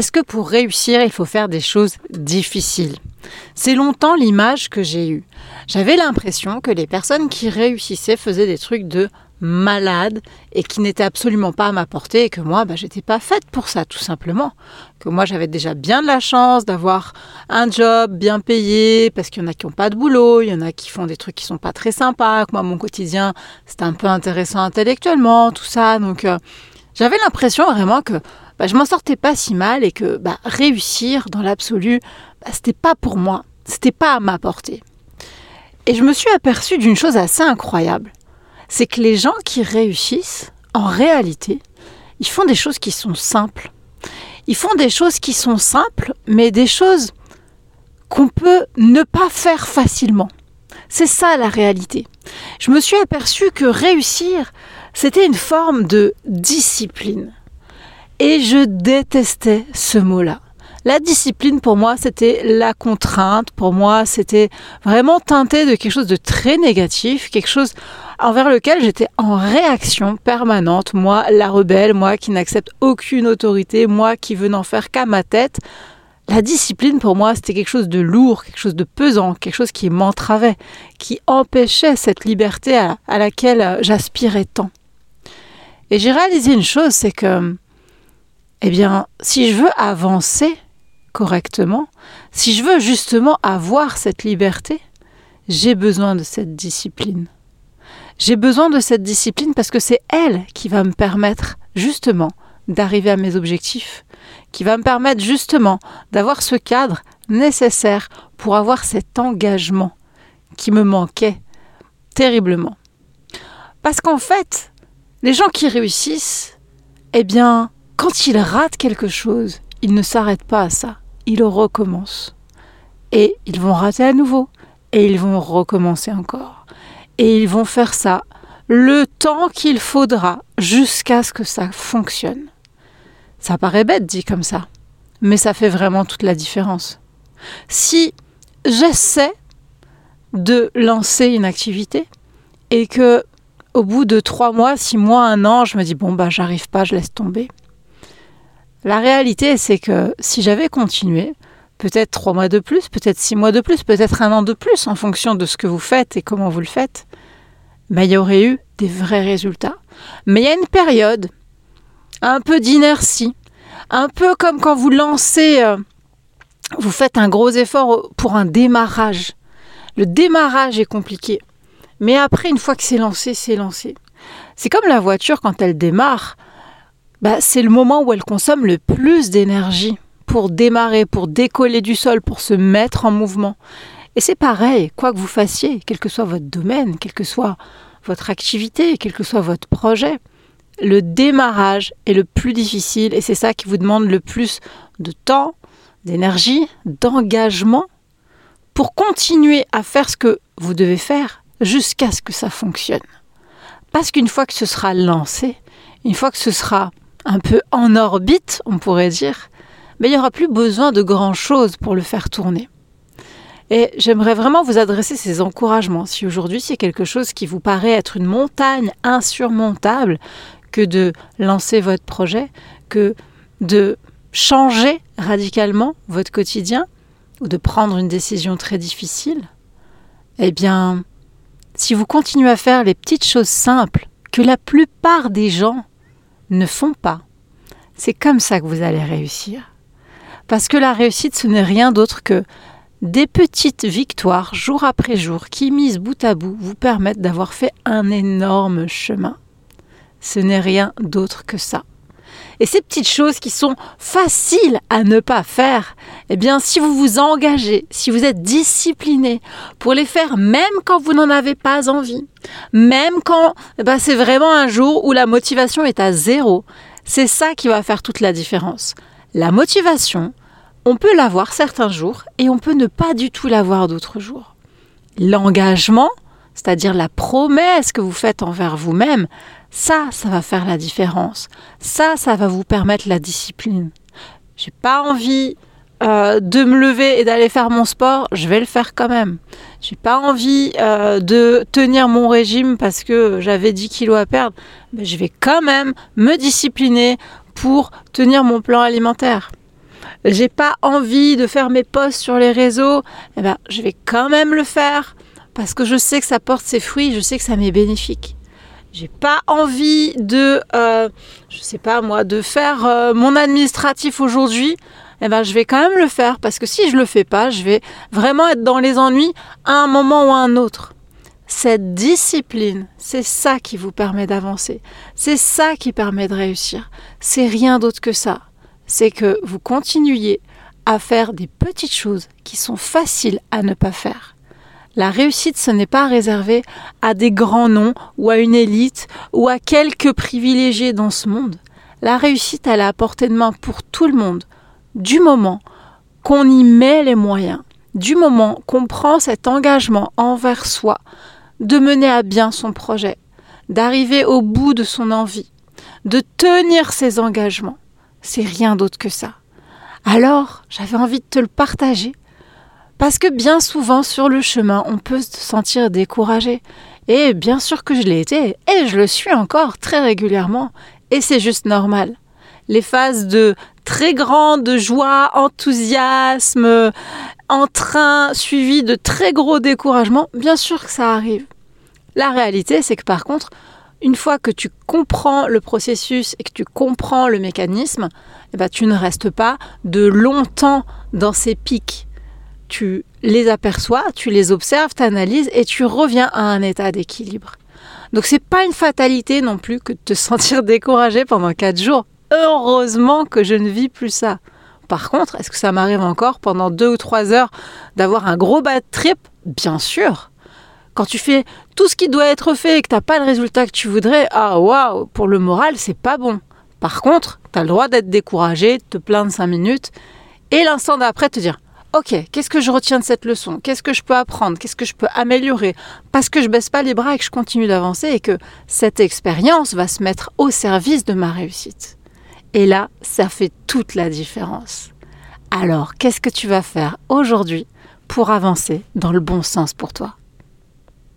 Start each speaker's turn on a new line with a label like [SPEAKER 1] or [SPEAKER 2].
[SPEAKER 1] Est-ce que pour réussir, il faut faire des choses difficiles? C'est longtemps l'image que j'ai eue. J'avais l'impression que les personnes qui réussissaient faisaient des trucs de malade et qui n'étaient absolument pas à ma portée et que moi, bah, j'étais pas faite pour ça, tout simplement. Que moi, j'avais déjà bien de la chance d'avoir un job bien payé parce qu'il y en a qui n'ont pas de boulot, il y en a qui font des trucs qui sont pas très sympas, que moi, mon quotidien, c'était un peu intéressant intellectuellement, tout ça. Donc, euh, j'avais l'impression vraiment que bah, je m'en sortais pas si mal et que bah, réussir dans l'absolu, bah, c'était pas pour moi, c'était pas à ma portée. Et je me suis aperçue d'une chose assez incroyable c'est que les gens qui réussissent, en réalité, ils font des choses qui sont simples. Ils font des choses qui sont simples, mais des choses qu'on peut ne pas faire facilement. C'est ça la réalité. Je me suis aperçue que réussir, c'était une forme de discipline. Et je détestais ce mot-là. La discipline, pour moi, c'était la contrainte. Pour moi, c'était vraiment teinté de quelque chose de très négatif, quelque chose envers lequel j'étais en réaction permanente. Moi, la rebelle, moi qui n'accepte aucune autorité, moi qui veux n'en faire qu'à ma tête. La discipline, pour moi, c'était quelque chose de lourd, quelque chose de pesant, quelque chose qui m'entravait, qui empêchait cette liberté à, à laquelle j'aspirais tant. Et j'ai réalisé une chose, c'est que, eh bien, si je veux avancer, correctement, si je veux justement avoir cette liberté, j'ai besoin de cette discipline. J'ai besoin de cette discipline parce que c'est elle qui va me permettre justement d'arriver à mes objectifs, qui va me permettre justement d'avoir ce cadre nécessaire pour avoir cet engagement qui me manquait terriblement. Parce qu'en fait, les gens qui réussissent, eh bien, quand ils ratent quelque chose, ils ne s'arrêtent pas à ça ils recommencent. Et ils vont rater à nouveau. Et ils vont recommencer encore. Et ils vont faire ça le temps qu'il faudra jusqu'à ce que ça fonctionne. Ça paraît bête dit comme ça, mais ça fait vraiment toute la différence. Si j'essaie de lancer une activité et que au bout de trois mois, six mois, un an, je me dis bon bah j'arrive pas, je laisse tomber. La réalité, c'est que si j'avais continué, peut-être trois mois de plus, peut-être six mois de plus, peut-être un an de plus, en fonction de ce que vous faites et comment vous le faites, mais il y aurait eu des vrais résultats. Mais il y a une période, un peu d'inertie, un peu comme quand vous lancez, euh, vous faites un gros effort pour un démarrage. Le démarrage est compliqué. Mais après, une fois que c'est lancé, c'est lancé. C'est comme la voiture quand elle démarre. Bah, c'est le moment où elle consomme le plus d'énergie pour démarrer, pour décoller du sol, pour se mettre en mouvement. Et c'est pareil, quoi que vous fassiez, quel que soit votre domaine, quelle que soit votre activité, quel que soit votre projet, le démarrage est le plus difficile et c'est ça qui vous demande le plus de temps, d'énergie, d'engagement pour continuer à faire ce que vous devez faire jusqu'à ce que ça fonctionne. Parce qu'une fois que ce sera lancé, une fois que ce sera un peu en orbite, on pourrait dire, mais il n'y aura plus besoin de grand-chose pour le faire tourner. Et j'aimerais vraiment vous adresser ces encouragements. Si aujourd'hui c'est quelque chose qui vous paraît être une montagne insurmontable, que de lancer votre projet, que de changer radicalement votre quotidien, ou de prendre une décision très difficile, eh bien, si vous continuez à faire les petites choses simples que la plupart des gens ne font pas. C'est comme ça que vous allez réussir. Parce que la réussite, ce n'est rien d'autre que des petites victoires jour après jour qui, mises bout à bout, vous permettent d'avoir fait un énorme chemin. Ce n'est rien d'autre que ça. Et ces petites choses qui sont faciles à ne pas faire, eh bien, si vous vous engagez, si vous êtes discipliné pour les faire, même quand vous n'en avez pas envie, même quand eh ben, c'est vraiment un jour où la motivation est à zéro, c'est ça qui va faire toute la différence. La motivation, on peut l'avoir certains jours et on peut ne pas du tout l'avoir d'autres jours. L'engagement, c'est-à-dire la promesse que vous faites envers vous-même, ça, ça va faire la différence. Ça, ça va vous permettre la discipline. J'ai pas envie euh, de me lever et d'aller faire mon sport, je vais le faire quand même. J'ai pas envie euh, de tenir mon régime parce que j'avais 10 kilos à perdre, mais je vais quand même me discipliner pour tenir mon plan alimentaire. j'ai pas envie de faire mes posts sur les réseaux, eh ben, je vais quand même le faire parce que je sais que ça porte ses fruits, je sais que ça m'est bénéfique. J'ai pas envie de, euh, je sais pas moi, de faire euh, mon administratif aujourd'hui. Eh ben, je vais quand même le faire parce que si je le fais pas, je vais vraiment être dans les ennuis à un moment ou à un autre. Cette discipline, c'est ça qui vous permet d'avancer. C'est ça qui permet de réussir. C'est rien d'autre que ça. C'est que vous continuiez à faire des petites choses qui sont faciles à ne pas faire. La réussite, ce n'est pas réservé à des grands noms ou à une élite ou à quelques privilégiés dans ce monde. La réussite, elle est à portée de main pour tout le monde, du moment qu'on y met les moyens, du moment qu'on prend cet engagement envers soi de mener à bien son projet, d'arriver au bout de son envie, de tenir ses engagements. C'est rien d'autre que ça. Alors, j'avais envie de te le partager parce que bien souvent sur le chemin, on peut se sentir découragé. Et bien sûr que je l'ai été, et je le suis encore très régulièrement, et c'est juste normal. Les phases de très grande joie, enthousiasme, entrain, suivi de très gros découragement, bien sûr que ça arrive. La réalité, c'est que par contre, une fois que tu comprends le processus et que tu comprends le mécanisme, eh ben, tu ne restes pas de longtemps dans ces pics. Tu les aperçois, tu les observes, tu analyses et tu reviens à un état d'équilibre. Donc c'est pas une fatalité non plus que de te sentir découragé pendant 4 jours. Heureusement que je ne vis plus ça. Par contre, est-ce que ça m'arrive encore pendant 2 ou 3 heures d'avoir un gros bad trip? Bien sûr. Quand tu fais tout ce qui doit être fait et que tu n'as pas le résultat que tu voudrais, ah waouh, pour le moral, c'est pas bon. Par contre, tu as le droit d'être découragé, de te plaindre 5 minutes et l'instant d'après te dire Ok, qu'est-ce que je retiens de cette leçon? Qu'est-ce que je peux apprendre? Qu'est-ce que je peux améliorer? Parce que je baisse pas les bras et que je continue d'avancer et que cette expérience va se mettre au service de ma réussite. Et là, ça fait toute la différence. Alors, qu'est-ce que tu vas faire aujourd'hui pour avancer dans le bon sens pour toi?